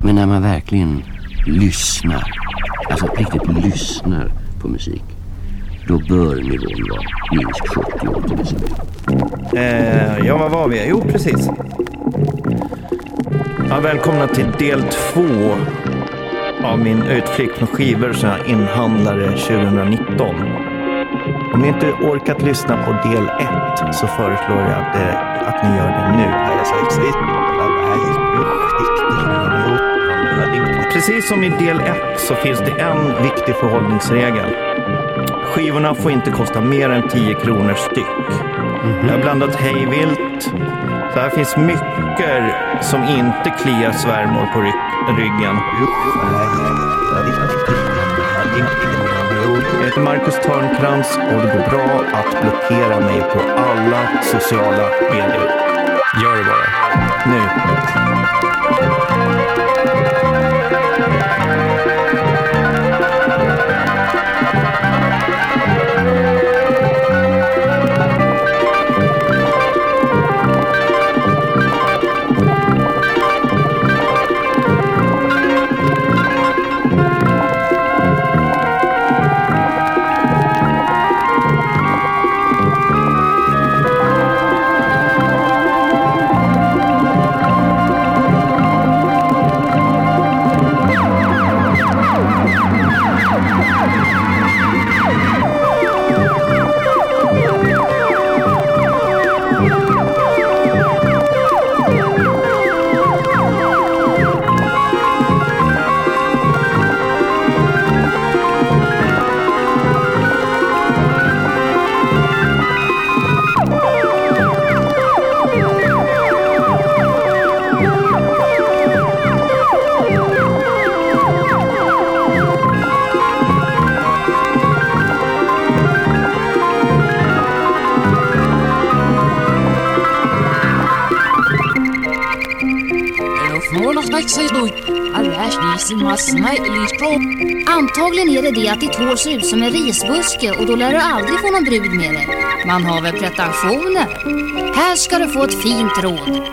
Men när man verkligen lyssnar, alltså riktigt lyssnar på musik, då bör nivån vara minst 70-80 decibel. Eh, ja, vad var vi? Jo, precis. Ja, välkomna till del två av min utflykt med skivor som jag inhandlade 2019. Om ni inte orkat lyssna på del ett så föreslår jag att, eh, att ni gör det nu. Precis som i del ett så finns det en viktig förhållningsregel. Skivorna får inte kosta mer än 10 kronor styck. Jag har blandat hej vilt. Så här finns mycket som inte kliar svärmor på ry- ryggen. Jag heter Marcus Törnkrans och det går bra att blockera mig på alla sociala medier. Gör det bara. Antagligen är det det att ditt hår ser ut som en risbuske och då lär du aldrig få någon brud med dig. Man har väl pretensioner? Här ska du få ett fint råd.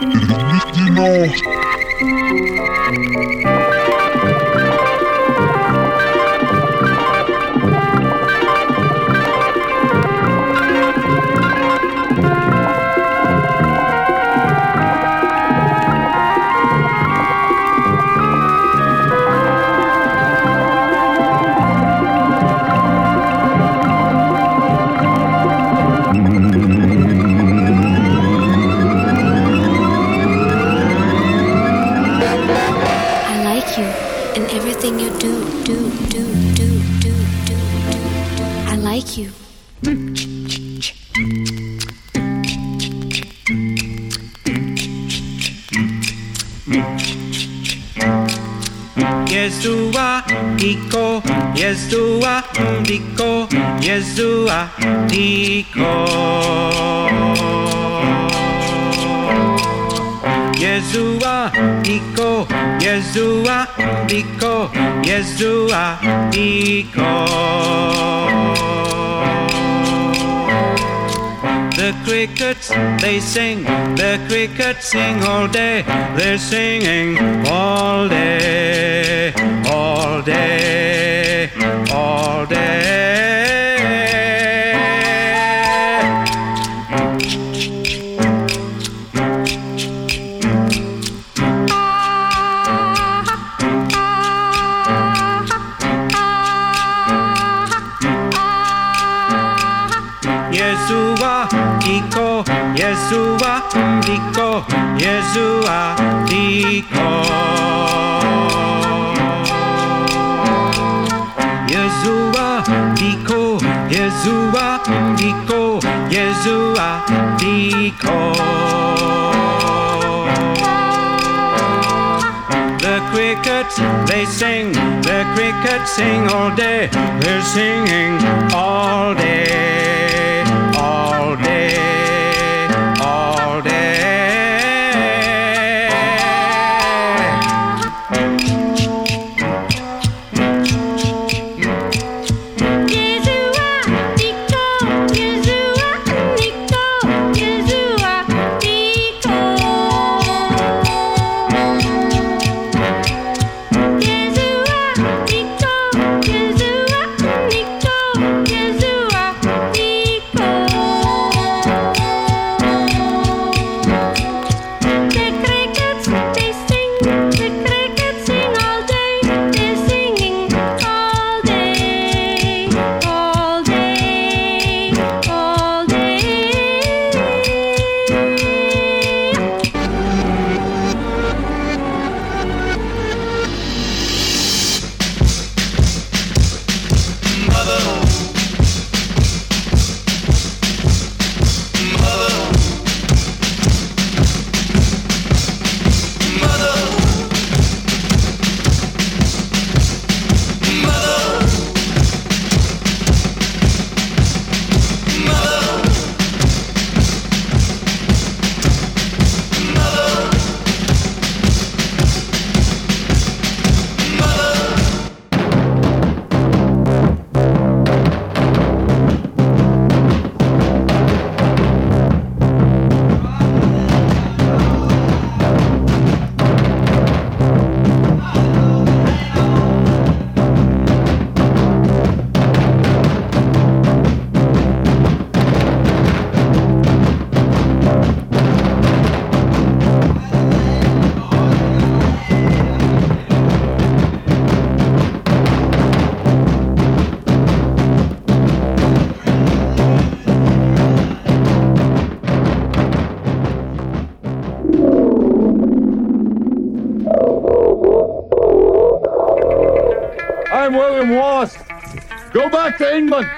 Do, do, do, do, do, do, do. I like you. Yeshua, Diko, Yeshua, Diko, Yeshua, Diko. Yeshua, Diko, Yeshua, Diko, Yeshua, Diko. The crickets, they sing, the crickets sing all day, they're singing all day, all day, all day. Diko, Yeshua, Diko. Yeshua, Diko, Yeshua, Diko, Yeshua, Diko. The crickets, they sing, the crickets sing all day, they're singing all day, all day, back to England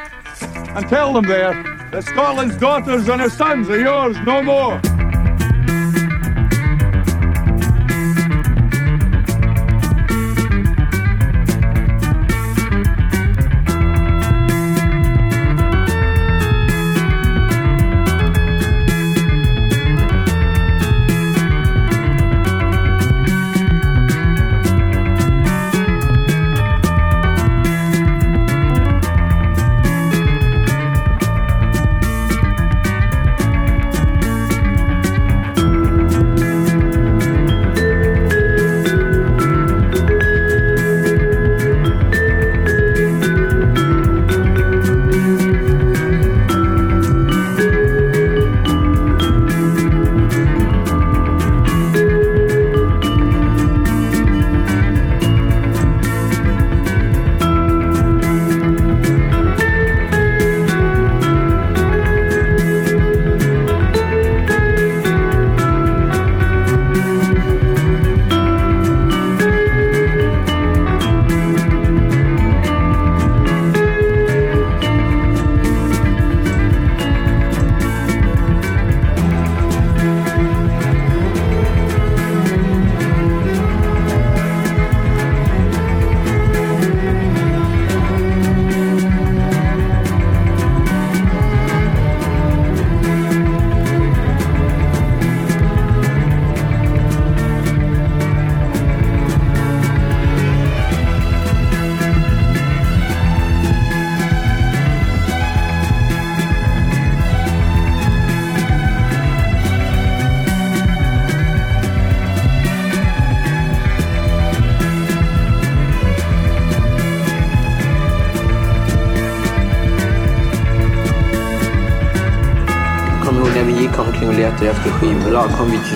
and tell them there that Scotland's daughters and her sons are yours no more.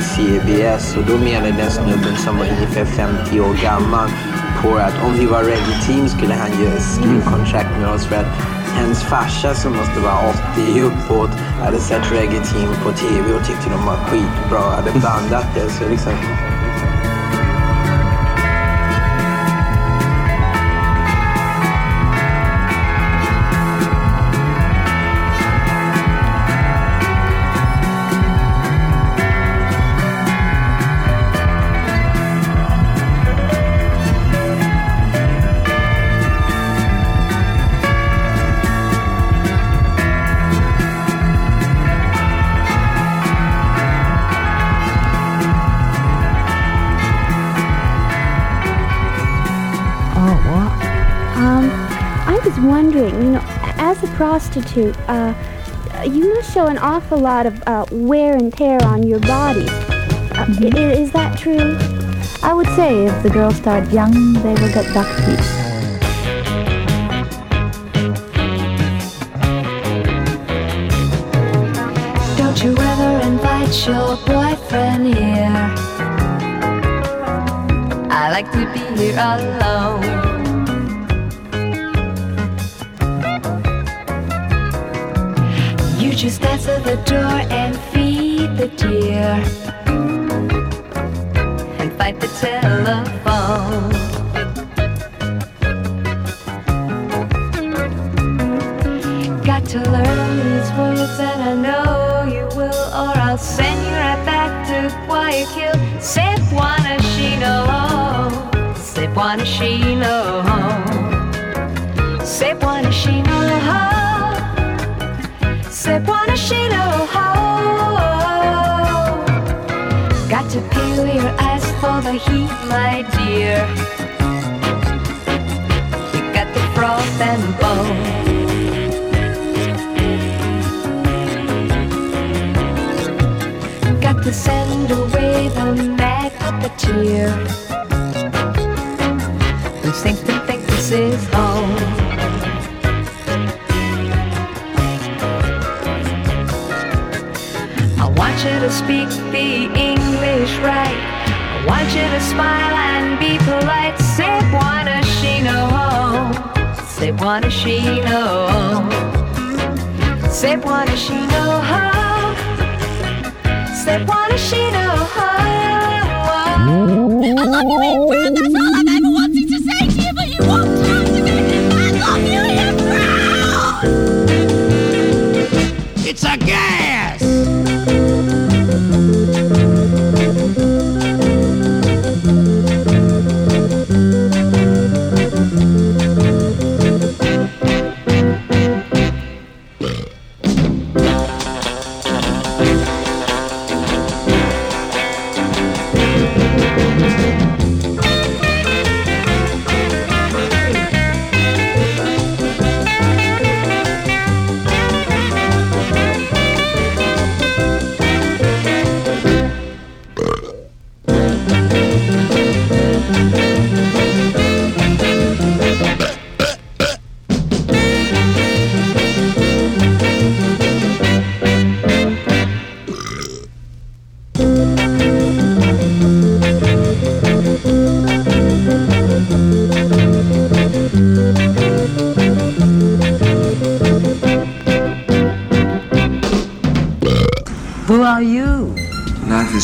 Till CBS och då menade den snubben som var ungefär 50 år gammal på att om vi var reggae team skulle han göra skrivkontrakt med oss för att hennes farsa som måste vara 80 uppåt hade sett reggae team på tv och tyckte de var skitbra och hade bandat det. Så liksom, prostitute, uh, you must show an awful lot of uh, wear and tear on your body. Uh, i- i- is that true? I would say if the girls start young, they will get duck feet. Don't you ever invite your boyfriend here? I like to be here alone. You just answer the door and feed the deer. And fight the telephone. Got to learn these words, and I know you will, or I'll send you right back to Guayaquil. Se buena chino, se buena chino, se buena chino, heat, my dear. You got the frost and bone. Got to send away the mad puppeteer Who seems to think this is home I want you to speak the English right want you to smile and be polite. Say buona chino Say buona chino Say buona chino Say buona chino I love you, April.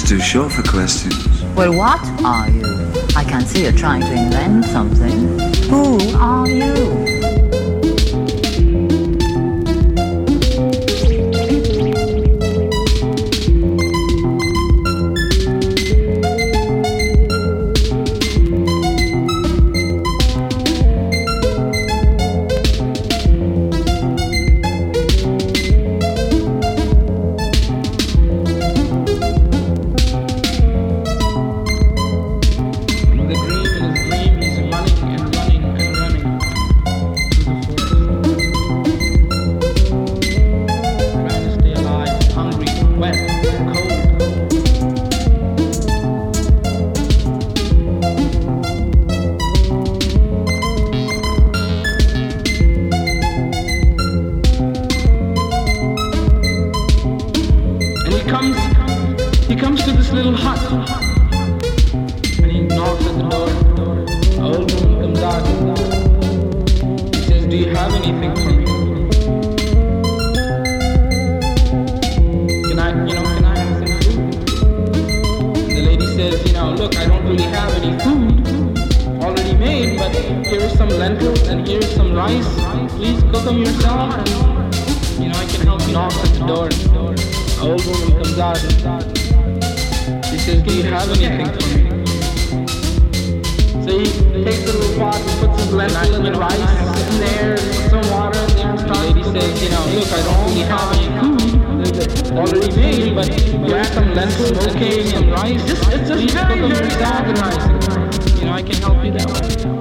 Too short for questions. Well, what are you? I can see you're trying to invent something. Who are you? Rice. Please cook them yourself. And, you know, I can help you. Knocks at the door. A old woman comes out. She says, Do you have anything for me? So he takes the little pot and puts his lentil and rice in there, and some water in there. And the lady says, you know, look, I don't really have any food already made, but you add some lentils, okay, and rice. Just, it's just very, very organized. You know, I can help you that way.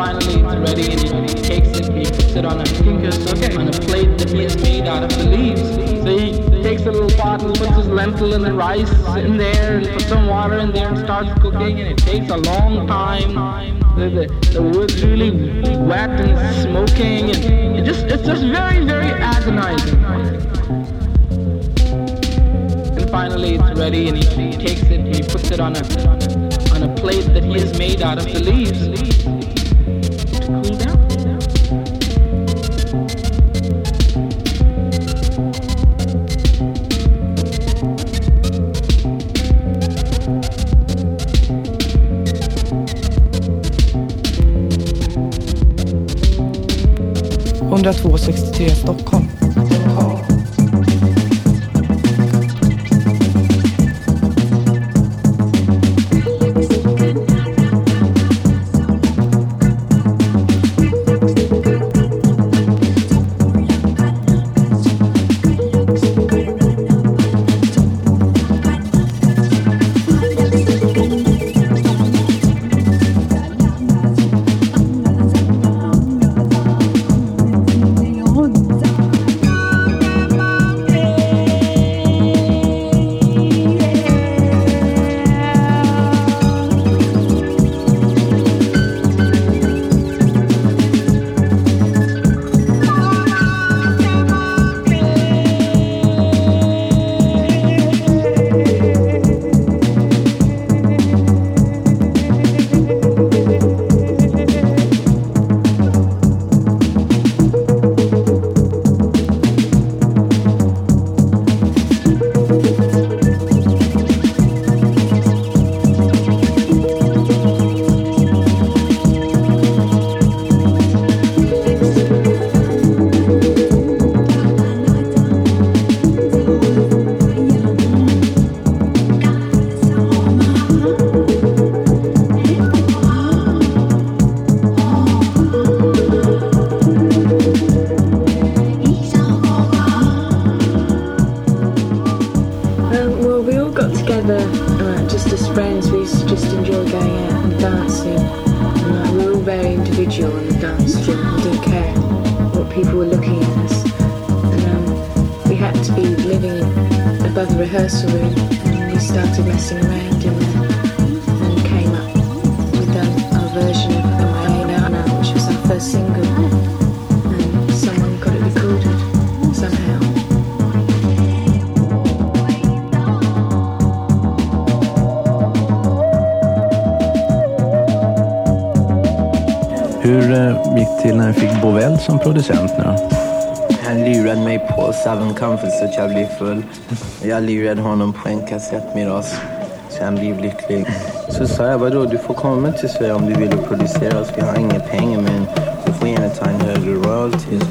Finally, it's ready, and he takes it, he puts it on a okay, on a plate that he has made out of the leaves. So he takes a little pot and puts his lentil and the rice in there, and puts some water in there, and starts cooking, and it takes a long time. The, the, the wood's really wet and smoking, and it just it's just very, very agonizing. And finally, it's ready, and he, he takes it, he puts it on a on a plate that he has made out of the leaves 0263 Stockholm. Hur eh, gick det till när du fick Bovell som producent nu då? Han lurade mig på Seven Comfort så att jag blev full. Jag lurade honom på en kassett med oss. Så han blev lycklig. Så sa jag, vadå, du får komma till Sverige om du vill och producera oss. Vi har inga pengar men du får gärna ta en högre royalties.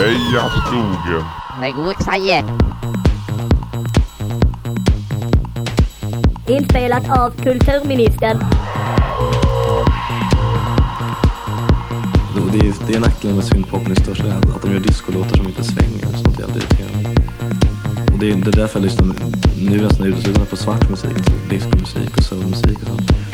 Heja skogen! Det går exakt. Inspelat av kulturministern. Det är, det är nackdelen med syntpopen i största allmänhet, att de gör discolåtar som inte svänger. Sånt är jävligt irriterande. Och det är, det är därför jag lyssnar nu nästan uteslutande på svart musik, discomusik och soulmusik och sånt.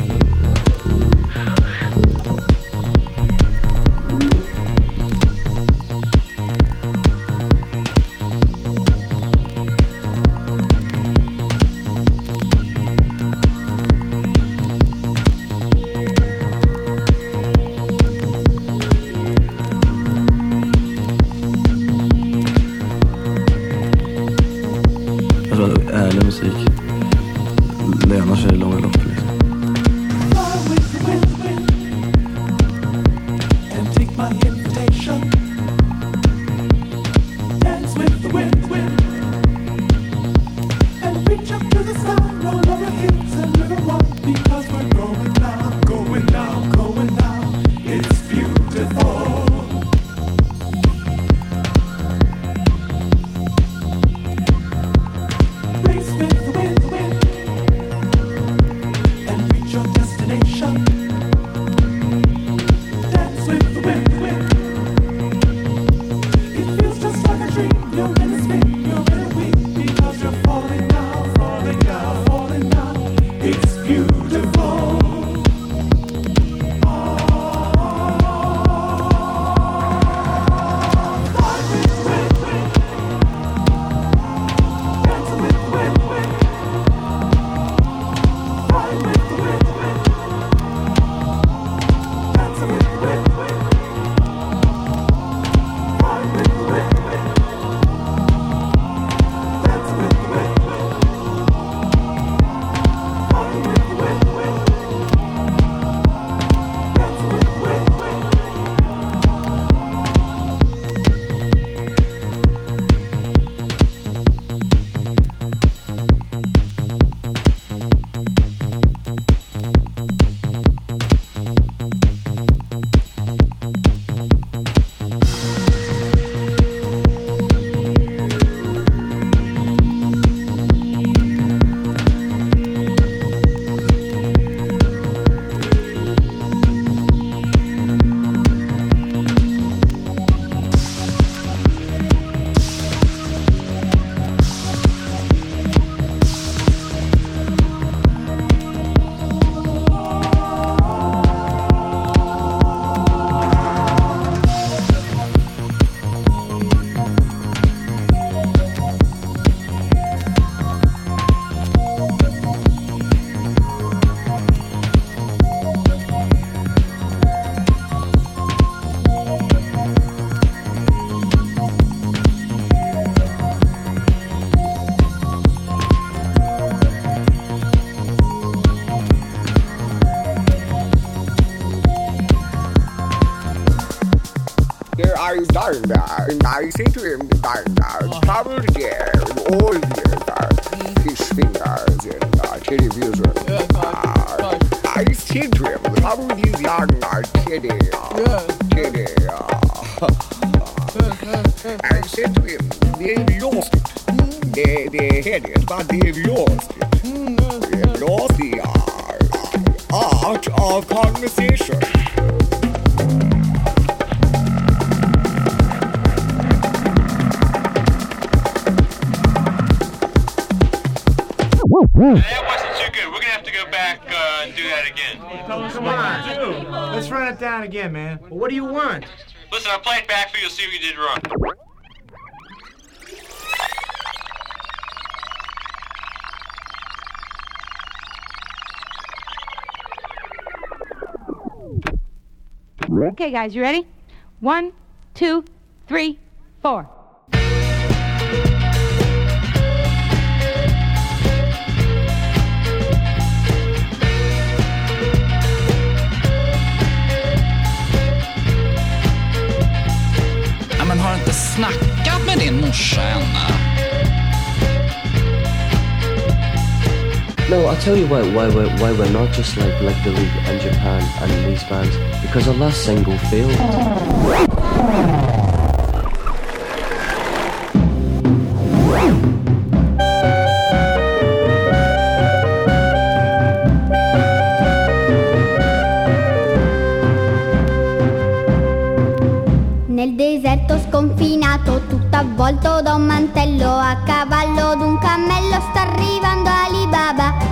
Diner, nice atrium diner, covered there with all the fish fingers and television. Uh, nice atrium, covered in diner, kitty, uh, kitty. Uh, I said to him, they've lost it. They, they had it, but they've lost it. They've lost the uh, art of conversation. That wasn't too good. We're gonna have to go back uh, and do that again. Come on, let's run it down again, man. Well, what do you want? Listen, I'll play it back for you. See if you did wrong. Okay, guys, you ready? One, two, three, four. Snackat med din morsa än? No, I'll tell you why, why, we're, why we're not just like, like the League and Japan and these bands. Because our last single failed. Nel deserto sconfinato, tutto avvolto da un mantello, a cavallo d'un cammello sta arrivando Alibaba.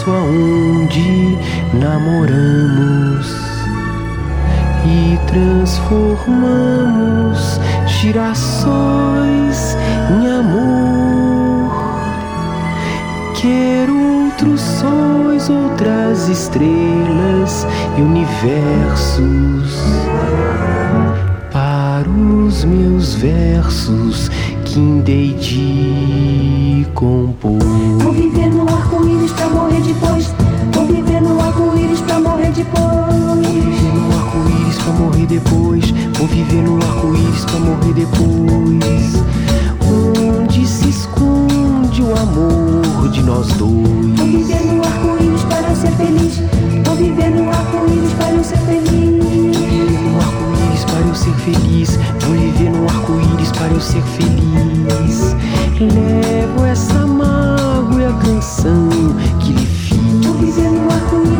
Espaço aonde namoramos e transformamos girassóis em amor. Quero outros sóis, outras estrelas e universos para os meus versos que indei de compor. Vou viver arco-íris pra morrer depois. Vou viver no arco-íris pra morrer depois. Viver no arco-íris pra morrer depois. Vou viver no arco-íris pra morrer depois. Onde se esconde o amor de nós dois. Vou viver no arco-íris para ser feliz. Vou viver no arco-íris para eu ser feliz. no arco-íris para eu ser feliz. Vou viver no arco-íris para eu ser feliz. Levo canção que lhe fiz.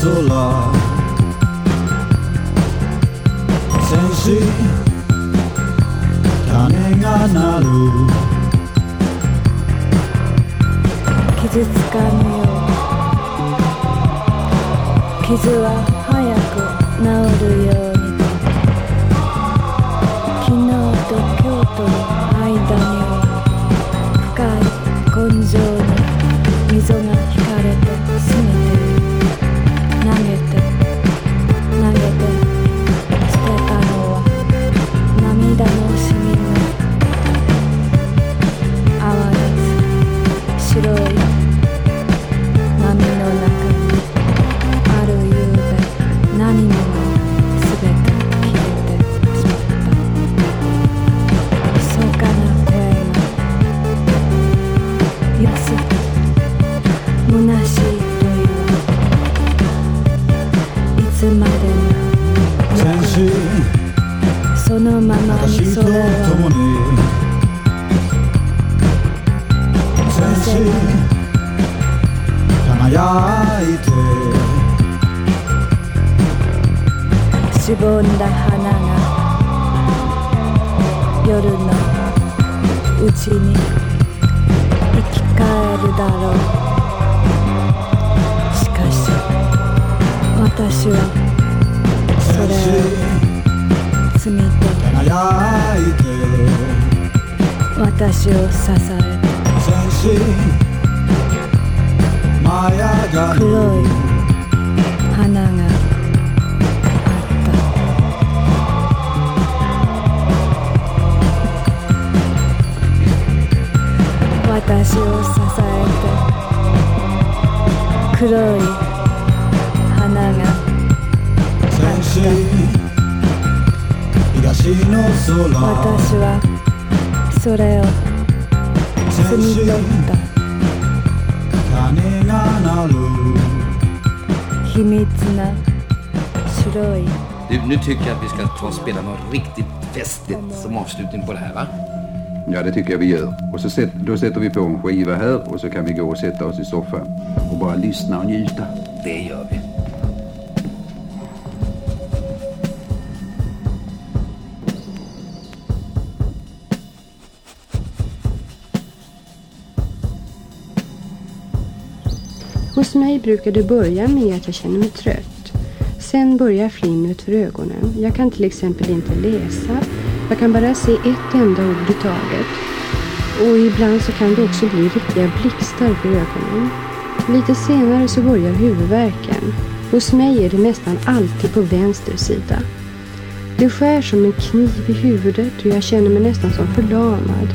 so long. 私はそれを摘み取った鐘が鳴る秘密な白い Du, nu tycker jag att vi ska ta och spela något riktigt festligt som avslutning på det här va? Ja, det tycker jag vi gör. Och så sätt, då sätter vi på en skiva här och så kan vi gå och sätta oss i soffan och bara lyssna och njuta. Det gör vi. Hos mig brukar det börja med att jag känner mig trött. Sen börjar flimret för ögonen. Jag kan till exempel inte läsa. Jag kan bara se ett enda ord i taget. Och ibland så kan det också bli riktiga blixtar för ögonen. Lite senare så börjar huvudvärken. Hos mig är det nästan alltid på vänster sida. Det skär som en kniv i huvudet och jag känner mig nästan som förlamad.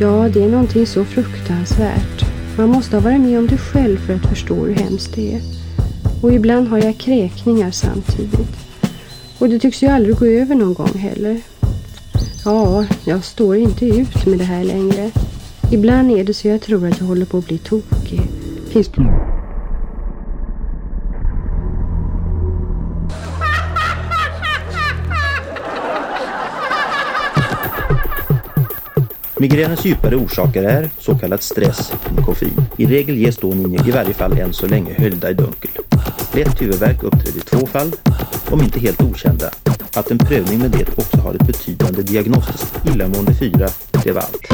Ja, det är någonting så fruktansvärt. Man måste ha varit med om det själv för att förstå hur hemskt det är. Och ibland har jag kräkningar samtidigt. Och det tycks ju aldrig gå över någon gång heller. Ja, jag står inte ut med det här längre. Ibland är det så jag tror att jag håller på att bli tokig. Finns Migränens djupare orsaker är så kallad stress med koffein. I regel ges då ni i varje fall än så länge höljda i dunkel. Lätt huvudvärk uppträder i två fall, om inte helt okända. Att en prövning med det också har ett betydande diagnostiskt illamående 4 det var allt.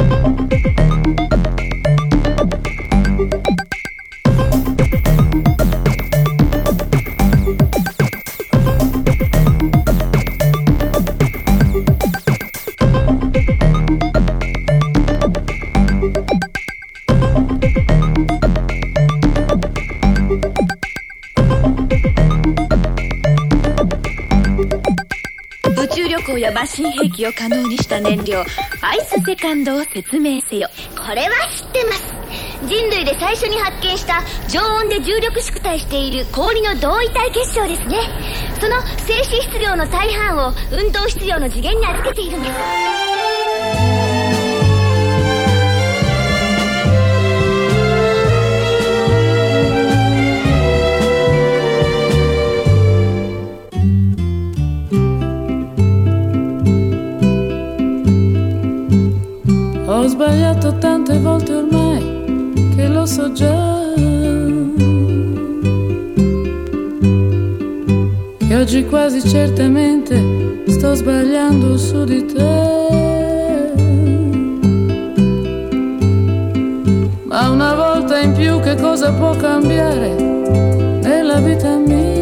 マシン兵器を可能にした燃料アイスセカンドを説明せよ。これは知ってます。人類で最初に発見した常温で重力縮体している氷の同位体結晶ですね。その静止質量の大半を運動質量の次元に預けているんです。Sbagliato tante volte ormai che lo so già. Che oggi quasi certamente sto sbagliando su di te. Ma una volta in più che cosa può cambiare nella vita mia?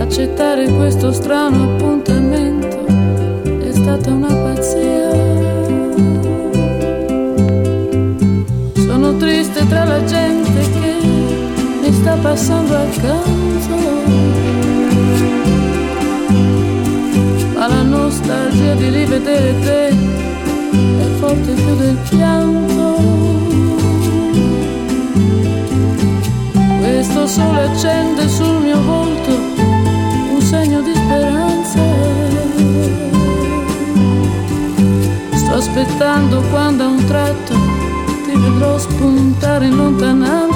Accettare questo strano appuntamento stata una pazzia. Sono triste tra la gente che mi sta passando accanto. Ma la nostalgia di rivedere te è forte più del pianto. Questo sole accende sul mio volto aspettando quando a un tratto ti vedrò spuntare in lontananza.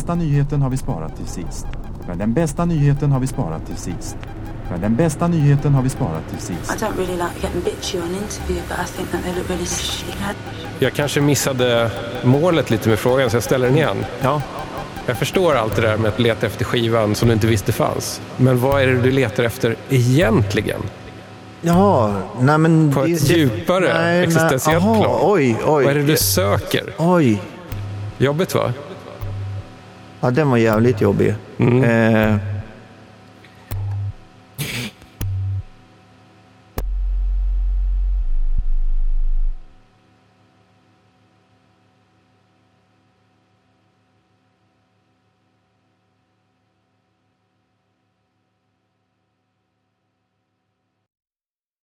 Bästa nyheten har vi sparat till sist. Men den bästa nyheten har vi sparat till sist. Men den bästa nyheten har vi sparat till sist. I don't really like getting bitchy on interview, but I think that they look really shitty. Jag kanske missade målet lite med frågan så jag ställer den igen. Ja. Jag förstår allt det där med att leta efter skivan som du inte visste fanns. Men vad är det du letar efter egentligen? Jaha, nej men... På ett det- djupare nej, existentiellt aha, plan. Oj, oj. Vad är det du söker? Oj. Jobbigt va? Ja, den var jävligt jobbig. Mm. Eh,